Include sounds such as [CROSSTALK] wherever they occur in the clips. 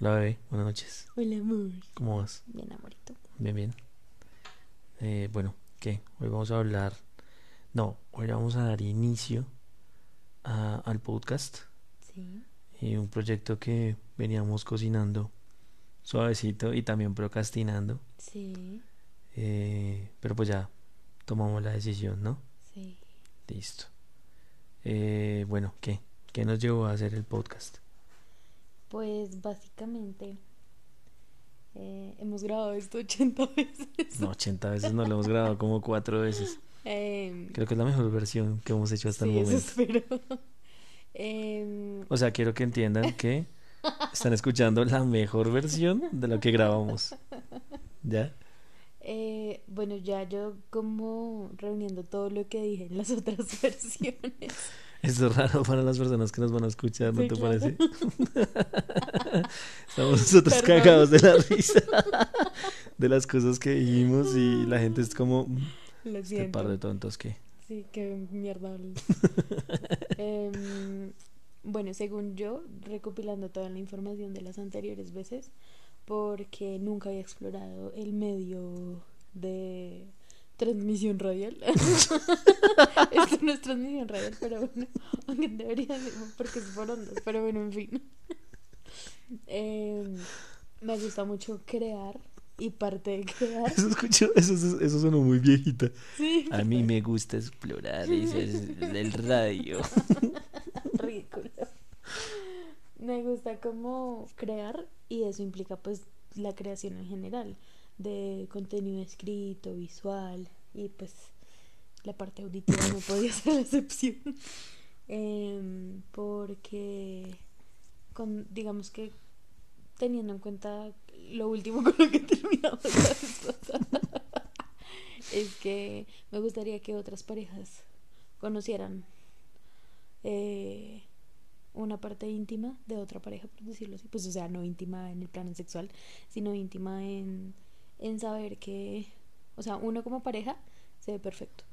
Hola bebé, buenas noches. Hola, amor. ¿Cómo vas? Bien, amorito. Bien, bien. Eh, bueno, ¿qué? Hoy vamos a hablar... No, hoy vamos a dar inicio a- al podcast. Sí. Y un proyecto que veníamos cocinando suavecito y también procrastinando. Sí. Eh, pero pues ya tomamos la decisión, ¿no? Sí. Listo. Eh, bueno, ¿qué? ¿Qué nos llevó a hacer el podcast? Pues básicamente eh, hemos grabado esto [LAUGHS] 80 veces. No, 80 veces no lo hemos grabado como cuatro veces. Em, Creo que es la mejor versión que hemos hecho hasta sí, el eso momento. espero. [LAUGHS] Em, O sea, quiero que entiendan que están escuchando la mejor versión de lo que grabamos. ¿Ya? eh, bueno, ya yo como reuniendo todo lo que dije en las otras [LAUGHS] versiones. Esto es raro para las personas que nos van a escuchar, ¿no Sí, te claro. parece? [LAUGHS] Estamos nosotros Perdón. cagados de la risa [LAUGHS] de las cosas que dijimos y la gente es como, "Mm, Lo este par de tontos que... Sí, qué mierda. [LAUGHS] Em, bueno, según yo, recopilando toda la información de las anteriores veces, porque nunca había explorado el medio de transmisión radial. [LAUGHS] Esto no es transmisión radial, pero bueno, aunque debería ser, porque es por ondas, pero bueno, en fin. Em, me gusta mucho crear y parte de crear. Eso, escucho, eso, eso, eso muy viejita. Sí, A mí me gusta explorar ese es el radio. [LAUGHS] ridículo. Me gusta como crear y eso implica pues la creación en general de contenido escrito, visual y pues la parte auditiva no podía [LAUGHS] ser la excepción Em, porque con digamos que teniendo en cuenta lo último [LAUGHS] con lo que terminamos la vez pasada, es que me gustaría que otras parejas conocieran eh, una parte íntima de otra pareja, por decirlo así. Pues, o sea, no íntima en el plano sexual, sino íntima en, en saber que, o sea, uno como pareja se ve perfecto.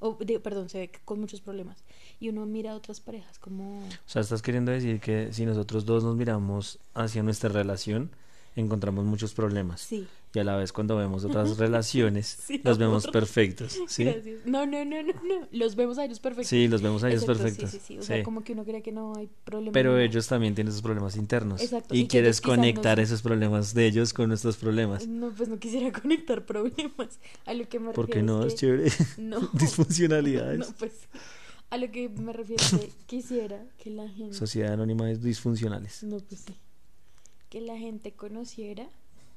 O, perdón, se ve con muchos problemas. Y uno mira a otras parejas como... O sea, estás queriendo decir que si nosotros dos nos miramos hacia nuestra relación, encontramos muchos problemas. Sí, Y a la vez cuando vemos otras [LAUGHS] relaciones, Sí, los vemos perfectos. [LAUGHS] ¿Sí? gracias. No, no, no, no, no. Los vemos a ellos perfectos. Sí, los vemos a ellos Exacto, perfectos. Sí, sí, sí. O sea, como que uno cree que no hay problema. Pero ellos también tienen sus problemas internos. Exacto, Y, y quieres no conectar esos problemas de ellos con nuestros problemas. No, pues no quisiera [LAUGHS] conectar problemas. A lo que me ¿Por qué refiero no? es Es que- chévere. No. Disfuncionalidades. No, pues a lo que me refiero es que quisiera que la gente Sociedad Anónima de Disfuncionales. no pues sí que la gente conociera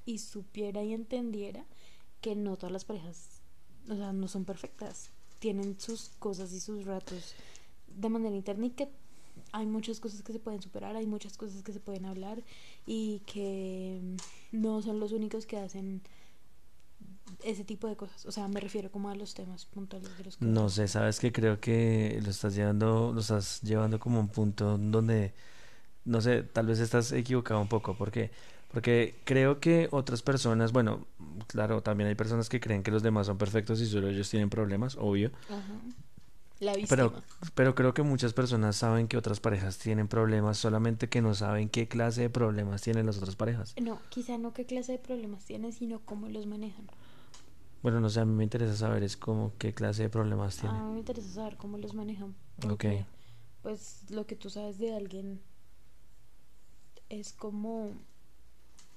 y supiera y entendiera que no todas las parejas o sea no son perfectas. Tienen sus cosas y sus ratos de manera interna y que hay muchas cosas que se pueden superar hay muchas cosas que se pueden hablar y que no son los únicos que hacen ese tipo de cosas. O sea me refiero como a los temas puntuales de los que No sé, sabes que creo que lo estás llevando, lo estás llevando como a un punto donde, no sé, tal vez estás equivocado un poco. ¿Por qué? Porque creo que otras personas, bueno, claro, también hay personas que creen que los demás son perfectos y solo ellos tienen problemas, obvio. Ajá. La Pero, pero creo que muchas personas saben que otras parejas tienen problemas, solamente que no saben qué clase de problemas tienen las otras parejas. No, quizá no qué clase de problemas tienen, sino cómo los manejan. Bueno, no sé, a mí me interesa saber es como qué clase de problemas A tienen. mí me interesa saber cómo los manejan. Ok. porque, Pues lo que tú sabes de alguien es como,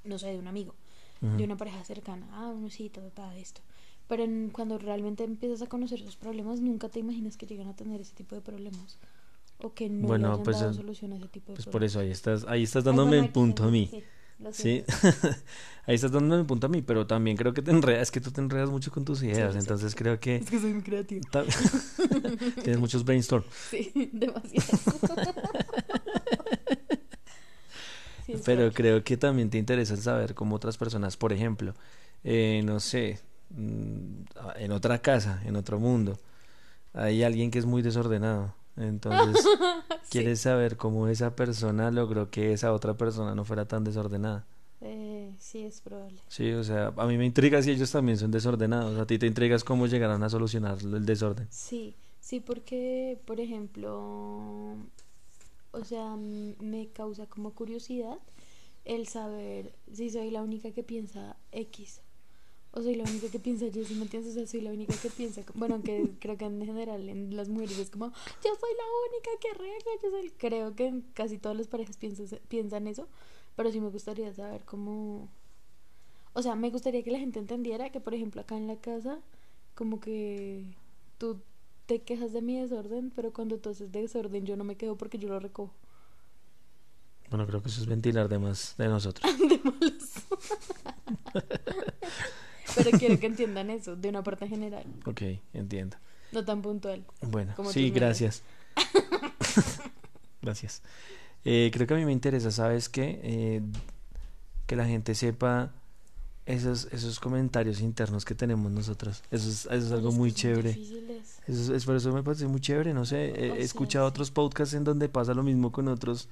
no sé, de un amigo, Ujú. de una pareja cercana. Ah, uno sí, ta, ta, ta, esto. Pero en- cuando realmente empiezas a conocer sus problemas, nunca te imaginas que llegan a tener ese tipo de problemas. O que no Bueno, le hayan pues, dado eh, solución a ese tipo de Pues por problemas. eso ahí estás, ahí estás Ay, dándome bueno, el punto a mí. sí, Sí, [LAUGHS] ahí estás dándome el punto a mí, pero también creo que te enredas, es que tú te enredas mucho con tus ideas, sé. entonces creo que Es que soy muy creativa. ta- [LAUGHS] tienes muchos brainstorm, [LAUGHS] Sí, demasiado. Pero creo que también te interesa el saber cómo otras personas, por ejemplo, eh, no sé, mm, en otra casa, en otro mundo, hay alguien que es muy desordenado, entonces [LAUGHS] quieres saber cómo esa persona logró que esa otra persona no fuera tan desordenada. Eh, sí, es probable. Sí, o sea, a mí me intriga si ellos también son desordenados. A ti te intrigas cómo llegarán a solucionar el desorden. Sí, sí, porque, por ejemplo, o sea, me causa como curiosidad el saber si soy la única que piensa X o soy la única que piensa Y, si me entiendes? O sea, soy la única que piensa, bueno, que [LAUGHS] creo que en general en las mujeres es como, yo soy la única que rega, yo soy... Creo que casi todas las parejas piensan, piensan eso, pero sí me gustaría saber cómo... O sea, me gustaría que la gente entendiera que, por ejemplo, acá en la casa, como que tú te quejas de mi desorden, pero cuando tú haces desorden yo no me quejo porque yo lo recojo. Bueno, creo que eso es ventilar de más de nosotros. [LAUGHS] de malos. [LAUGHS] pero quiero que entiendan eso, de una parte general. Ok, entiendo. No tan puntual. Bueno, sí, gracias. [LAUGHS] gracias. Eh, creo que a mí me interesa, ¿sabes qué? Eh, que la gente sepa esos, esos comentarios internos que tenemos nosotros. Eso es, eso es algo muy chévere. Eso es, por eso me parece muy chévere. No sé, he, escuchado otros podcasts en donde pasa lo mismo con otros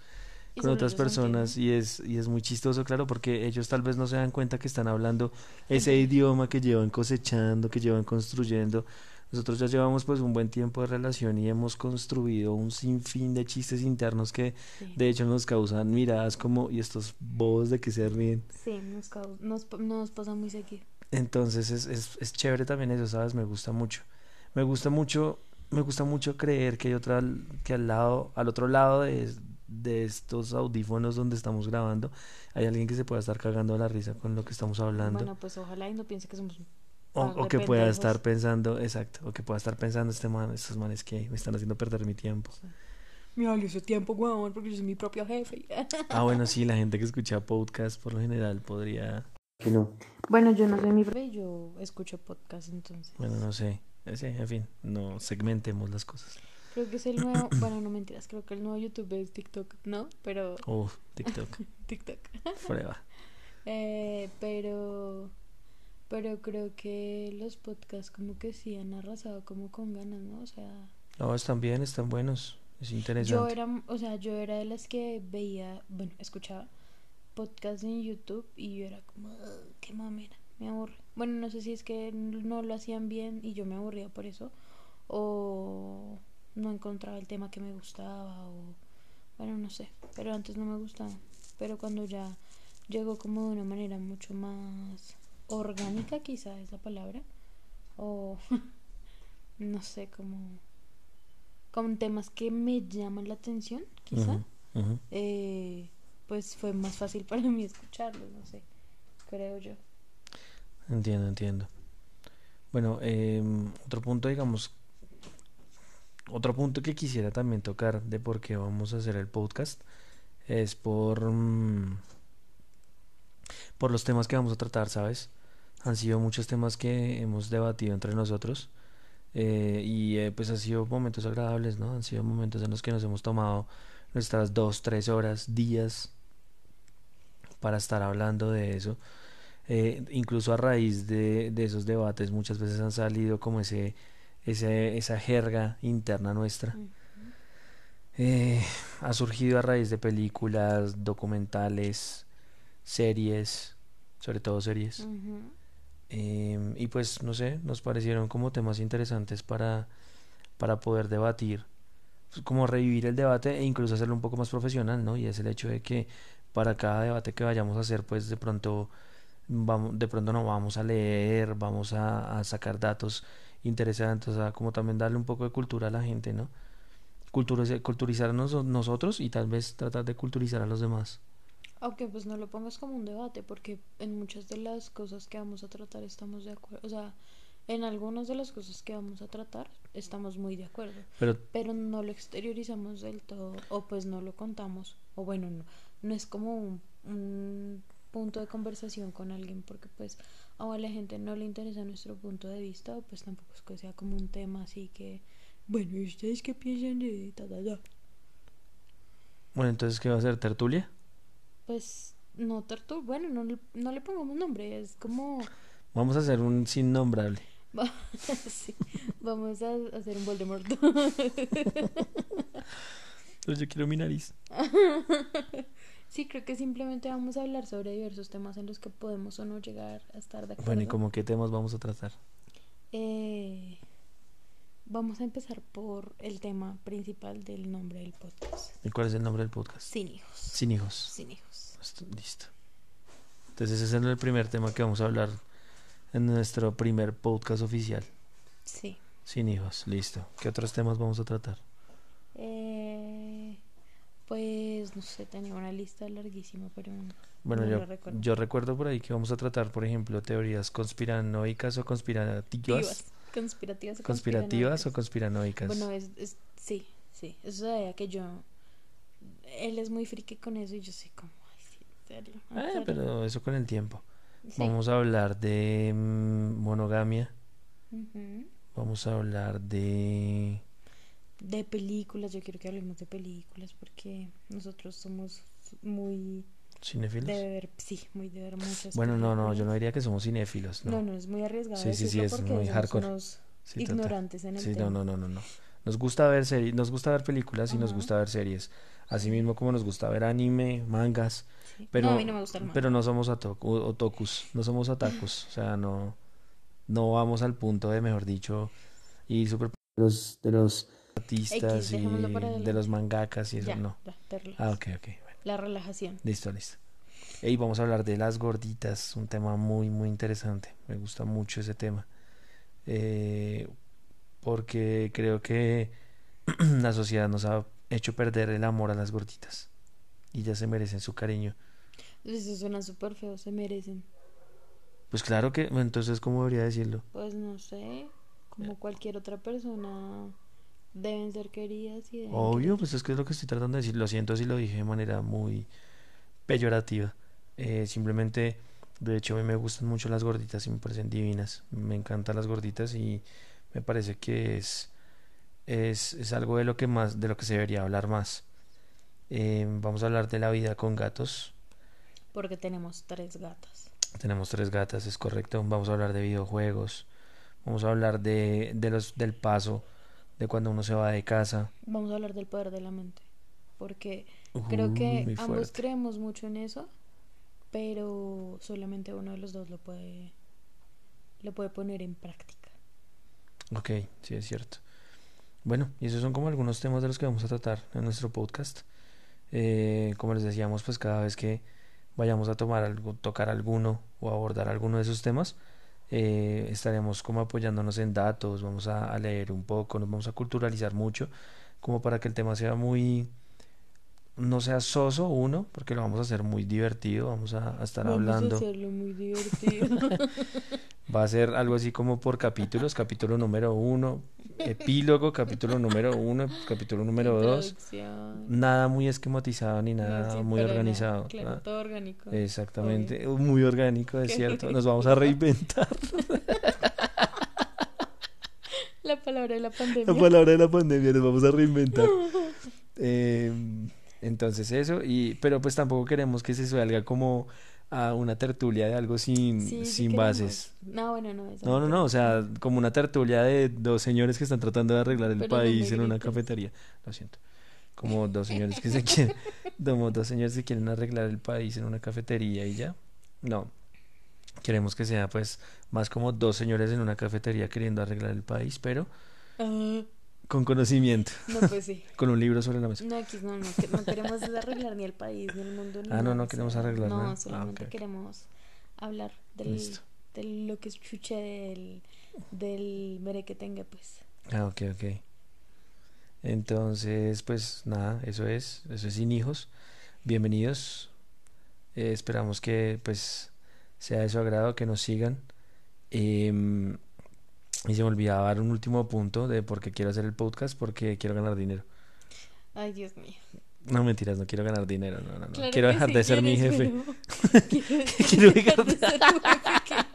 con otras personas y es y es muy chistoso claro porque ellos tal vez no se dan cuenta que están hablando ese idioma que llevan cosechando que llevan construyendo nosotros ya llevamos pues un buen tiempo de relación y hemos construido un sinfín de chistes internos que de hecho nos causan miradas como y estos bobos de que se ríen. Sí, nos, nos, nos pasa muy seguido. Entonces es, es, es chévere también eso, ¿sabes? Me gusta mucho. Me gusta mucho, me gusta mucho creer que hay otra, que al lado, al otro lado de, de estos audífonos donde estamos grabando, hay alguien que se pueda estar cagando a la risa con lo que estamos hablando. Bueno, pues ojalá y no piense que somos o, que pueda estar pensando, exacto, o que pueda estar pensando este man, estos manes que me están haciendo perder mi tiempo. Mi valió ese tiempo, weón, porque yo soy mi propio jefe. ah, [LAUGHS] bueno, sí, la gente que escucha podcast por lo general podría... Que no. Bueno, yo no soy mi jefe, yo escucho podcast entonces. Bueno, no sé. Sí, en fin, no segmentemos las cosas. Creo que es el nuevo, [CLEARS THROAT] bueno, no mentiras, creo que el nuevo YouTube es TikTok, ¿no? Pero... Oh, TikTok. [LAUGHS] TikTok. Prueba. Eh, pero pero creo que los podcasts como que sí han arrasado como con ganas, ¿no? O sea... No, están bien, están buenos. Es interesante. Yo era, o sea, yo era de las que veía, bueno, escuchaba podcasts en YouTube y yo era como, qué mamera, me aburre. Bueno, no sé si es que no lo hacían bien y yo me aburría por eso, o no encontraba el tema que me gustaba, o bueno, no sé, pero antes no me gustaba. Pero cuando ya llegó como de una manera mucho más orgánica quizá es la palabra o [LAUGHS] no sé como con temas que me llaman la atención quizá eh, pues fue más fácil [LAUGHS] para mí escucharlos no sé creo yo. Entiendo entiendo. Bueno em, otro punto digamos otro punto que quisiera también tocar de por qué vamos a hacer el podcast es por mm, por los temas que vamos a tratar sabes han sido muchos temas que hemos debatido entre nosotros eh, y eh, pues han sido momentos agradables, ¿no? Han sido momentos en los que nos hemos tomado nuestras dos, tres horas, días para estar hablando de eso. Eh, incluso a raíz de, de, esos debates muchas veces han salido como ese, ese esa jerga interna nuestra. ha surgido a raíz de películas, documentales, series, sobre todo series. Em, y pues, no sé, nos parecieron como temas interesantes para, para poder debatir, pues, como revivir el debate e incluso hacerlo un poco más profesional, ¿no? Y es el hecho de que para cada debate que vayamos a hacer, pues de pronto, vamos, de pronto no vamos a leer, vamos a, a sacar datos interesantes, o sea, como también darle un poco de cultura a la gente, ¿no? Culturizar, culturizarnos nosotros y tal vez tratar de culturizar a los demás. Aunque pues no lo pongas como un debate, porque en muchas de las cosas que vamos a tratar estamos de acuerdo. O sea, en algunas de las cosas que vamos a tratar estamos muy de acuerdo. Pero, pero no lo exteriorizamos del todo, o pues no lo contamos. O bueno, no, no es como un, un punto de conversación con alguien, porque pues a la gente no le interesa nuestro punto de vista, o pues tampoco es que sea como un tema así que, bueno, ¿y ustedes qué piensan de ta, Bueno, entonces, ¿qué va a ser? ¿Tertulia? pues no Tortu, bueno, no, no le pongamos nombre, es como... Vamos a hacer un sin nombrable. [LAUGHS] sí, vamos a hacer un Voldemort. [LAUGHS] Yo quiero mi nariz. [LAUGHS] sí, creo que simplemente vamos a hablar sobre diversos temas en los que podemos o no llegar a estar de acuerdo. Bueno, ¿y como qué temas vamos a tratar? Eh, Vamos a empezar por el tema principal del nombre del podcast. ¿Y cuál es el nombre del podcast? Sin hijos. Sin hijos. Sin hijos. Listo. Entonces ese es el primer tema que vamos a hablar en nuestro primer podcast oficial. Sí. Sin hijos. Listo. ¿Qué otros temas vamos a tratar? Eh, pues no sé, tenía una lista larguísima, pero Bueno, No yo, recuerdo. yo recuerdo por ahí que vamos a tratar, por ejemplo, teorías conspiranoicas o conspirativas. Conspirativas. Conspirativas o ¿Conspirativas o conspiranoicas. Bueno, es, es- sí, sí. Eso sabía que yo. Él es muy friki con eso y yo soy como, ay, sí, serio. Eh, serio". pero eso con el tiempo. Sí. Vamos a hablar de mm, monogamia. Ujú. Vamos a hablar de... De películas, yo quiero que hablemos de películas porque nosotros somos muy ¿Cinéfilos? de ver, sí, muy de ver muchas Bueno, no, no, yo no diría que somos cinéfilos, No, no. no, es muy arriesgado Sí, sí, sí, es muy hardcore. unos Sí, total. ignorantes en el Sí, tema. no, no, no, no, no. Nos gusta ver series, nos gusta ver películas y nos gusta ver series. Así mismo como nos gusta ver anime, mangas, Sí. pero no, a mí no me gusta el manga. pero no somos otakus, no somos otakus, o sea, no no vamos al punto de, mejor dicho, y super de los de los artistas y para de los mangakas y eso ya, no. ya. Ah, ok, ok. Bueno, La relajación. listo, listo. Y vamos a hablar de las gorditas, un tema muy, muy interesante. Me gusta mucho ese tema. Eh, porque creo que [CLEARS THROAT] la sociedad nos ha hecho perder el amor a las gorditas. Y ya se merecen su cariño. Eso suena súper feo, se merecen. Pues claro que, entonces, ¿cómo debería decirlo? Pues no sé, como cualquier otra persona deben ser queridas y deben Obvio, querer. pues es que es lo que estoy tratando de decir. Lo siento si lo dije de manera muy peyorativa. Eh, simplemente, de hecho, a mí me gustan mucho las gorditas y me parecen divinas. Me encantan las gorditas y me parece que es, es, es algo de lo que más, de lo que se debería hablar más. Eh, vamos a hablar de la vida con gatos. Porque tenemos tres gatas. Tenemos tres gatas, es correcto. Vamos a hablar de videojuegos. Vamos a hablar de, de los, del paso, de cuando uno se va de casa. Vamos a hablar del poder de la mente. Porque creo que ambos creemos mucho en eso, pero solamente uno de los dos lo puede, lo puede poner en práctica. Ok, sí es cierto. Bueno, y esos son como algunos temas de los que vamos a tratar en nuestro podcast. Eh, como les decíamos, pues cada vez que vayamos a tomar algo, tocar alguno o abordar alguno de esos temas, eh, estaremos como apoyándonos en datos, vamos a, a leer un poco, nos vamos a culturalizar mucho, como para que el tema sea muy, no sea soso uno, porque lo vamos a hacer muy divertido, vamos a, a estar Vamos hablando. a hacerlo muy divertido. [LAUGHS] Va a ser algo así como por capítulos, capítulo número uno, epílogo, capítulo número uno, capítulo número dos. Nada muy esquematizado ni nada sí, muy organizado. Claro, todo orgánico. Exactamente, muy orgánico, es [LAUGHS] Qué cierto. rico. Nos vamos a reinventar. [LAUGHS] La palabra de la La pandemia. palabra de la pandemia, nos vamos a reinventar. Eh, entonces eso, y pero pues tampoco queremos que se salga como a una tertulia de algo sin, Sí, sí sin queremos. bases. No, bueno, no. eso No, no, no, o sea, como una tertulia de dos señores que están tratando de arreglar el Pero no país en una cafetería. Lo siento. Como dos señores que se [LAUGHS] quieren, como dos señores que quieren arreglar el país en una cafetería y ya. No. Queremos que sea pues más como dos señores en una cafetería queriendo arreglar el país, pero Ah, con conocimiento, no, pues sí. [LAUGHS] con un libro sobre la mesa. No, aquí no, no, no queremos arreglar ni el país, ni el mundo, ni Ah, no, no queremos arreglar no, nada. Ah, solamente ok. queremos hablar del, de lo que escuché del, del mere que tenga, pues. Ah, ok, ok. Entonces, pues nada, eso es, eso es sin hijos. Bienvenidos. Eh, esperamos que pues sea de su agrado, que nos sigan. Em, y se me olvidaba dar un último punto de por qué quiero hacer el podcast, porque quiero ganar dinero. Ay, Dios mío. No, mentiras, no quiero ganar dinero, no, no, no. Claro Quiero dejar sí de ser mi jefe. pero- [LAUGHS] Quiero, Quiero dejar de ser tu jefe, [LAUGHS]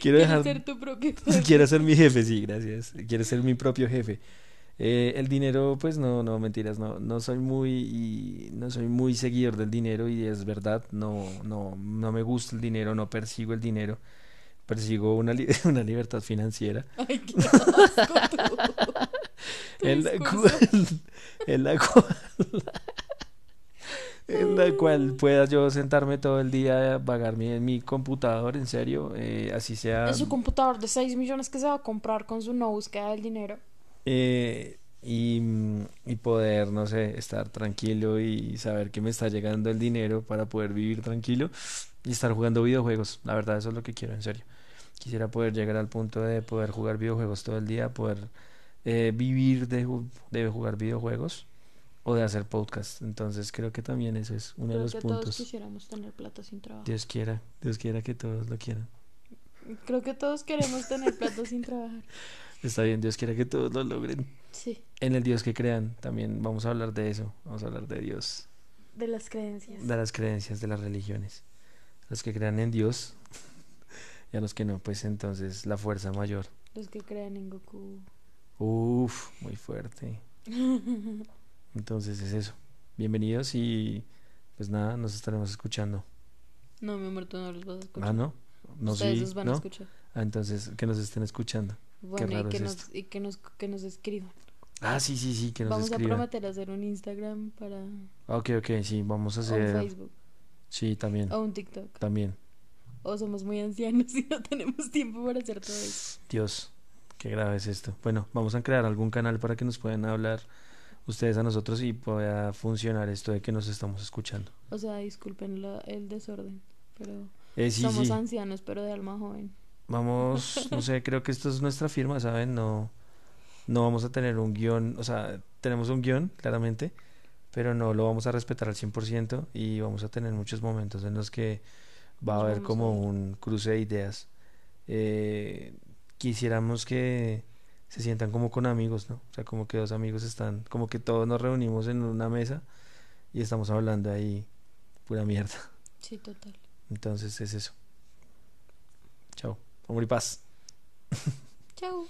Quiero dejar ser tu propio [LAUGHS] jefe. Quiero ser mi jefe, sí, gracias. Quiero ser mi propio jefe. Eh, el dinero, pues no, no, mentiras, no, no soy muy, y no soy muy seguidor del dinero y es verdad, no, no, no me gusta el dinero, no persigo el dinero, persigo una, li- [LAUGHS] una libertad financiera. Ay, qué asco tú. [LAUGHS] [LAUGHS] En la cual, en la cual, en la cual pueda yo sentarme todo el día a vagarme en mi computador, en serio, eh, así sea. Es su computador de 6 millones que se va a comprar con su no búsqueda del dinero. eh, y, y poder, no sé, estar tranquilo y saber que me está llegando el dinero para poder vivir tranquilo y estar jugando videojuegos. La verdad, eso es lo que quiero, en serio. Quisiera poder llegar al punto de poder jugar videojuegos todo el día, poder eh, vivir de, de jugar videojuegos o de hacer podcast. Entonces creo que también eso es uno de Creo los que todos puntos. quisiéramos tener plata sin trabajo. Dios quiera, Dios quiera que todos lo quieran. Creo que todos queremos tener plata sin trabajar. [LAUGHS] Está bien, Dios quiera que todos lo logren. Sí, En el Dios que crean, también vamos a hablar de eso. Vamos a hablar de Dios, de las creencias. de las creencias, de las religiones. Los que crean en Dios y a los que no, pues entonces la fuerza mayor. Los que crean en Goku. Uf, muy fuerte. [LAUGHS] Entonces es eso. Bienvenidos y pues nada, nos estaremos escuchando. No, mi amor, tú no los vas a escuchar. Ah, ¿no? No, Ustedes sí, los van a escuchar. Ah, entonces que nos estén escuchando. Bueno, y raro que, es nos, esto. y que nos que nos escriban. Ah, sí, sí, sí, que nos Vamos a escriban. prometer hacer un Instagram para Ok, ok, sí, vamos a o un hacer. Facebook Sí, también, o un TikTok. también. O somos muy ancianos y no tenemos tiempo para hacer todo eso. Dios, qué grave es esto. Bueno, vamos a crear algún canal para que nos puedan hablar ustedes a nosotros y pueda funcionar esto de que nos estamos escuchando. O sea, disculpen la- el desorden, pero Eh, sí, somos sí. ancianos, pero de alma joven. Vamos, no sé, creo que esto es nuestra firma, ¿saben? No, no vamos a tener un guion, o sea, tenemos un guion, claramente, pero no lo vamos a respetar al 100% y vamos a tener muchos momentos en los que va a haber como un cruce de ideas. Eh, quisiéramos que se sientan como con amigos, ¿no? O sea, como que dos amigos están, como que todos nos reunimos en una mesa y estamos hablando ahí pura mierda. Sí, total. Entonces es eso. Chao. Amor y paz. Chao.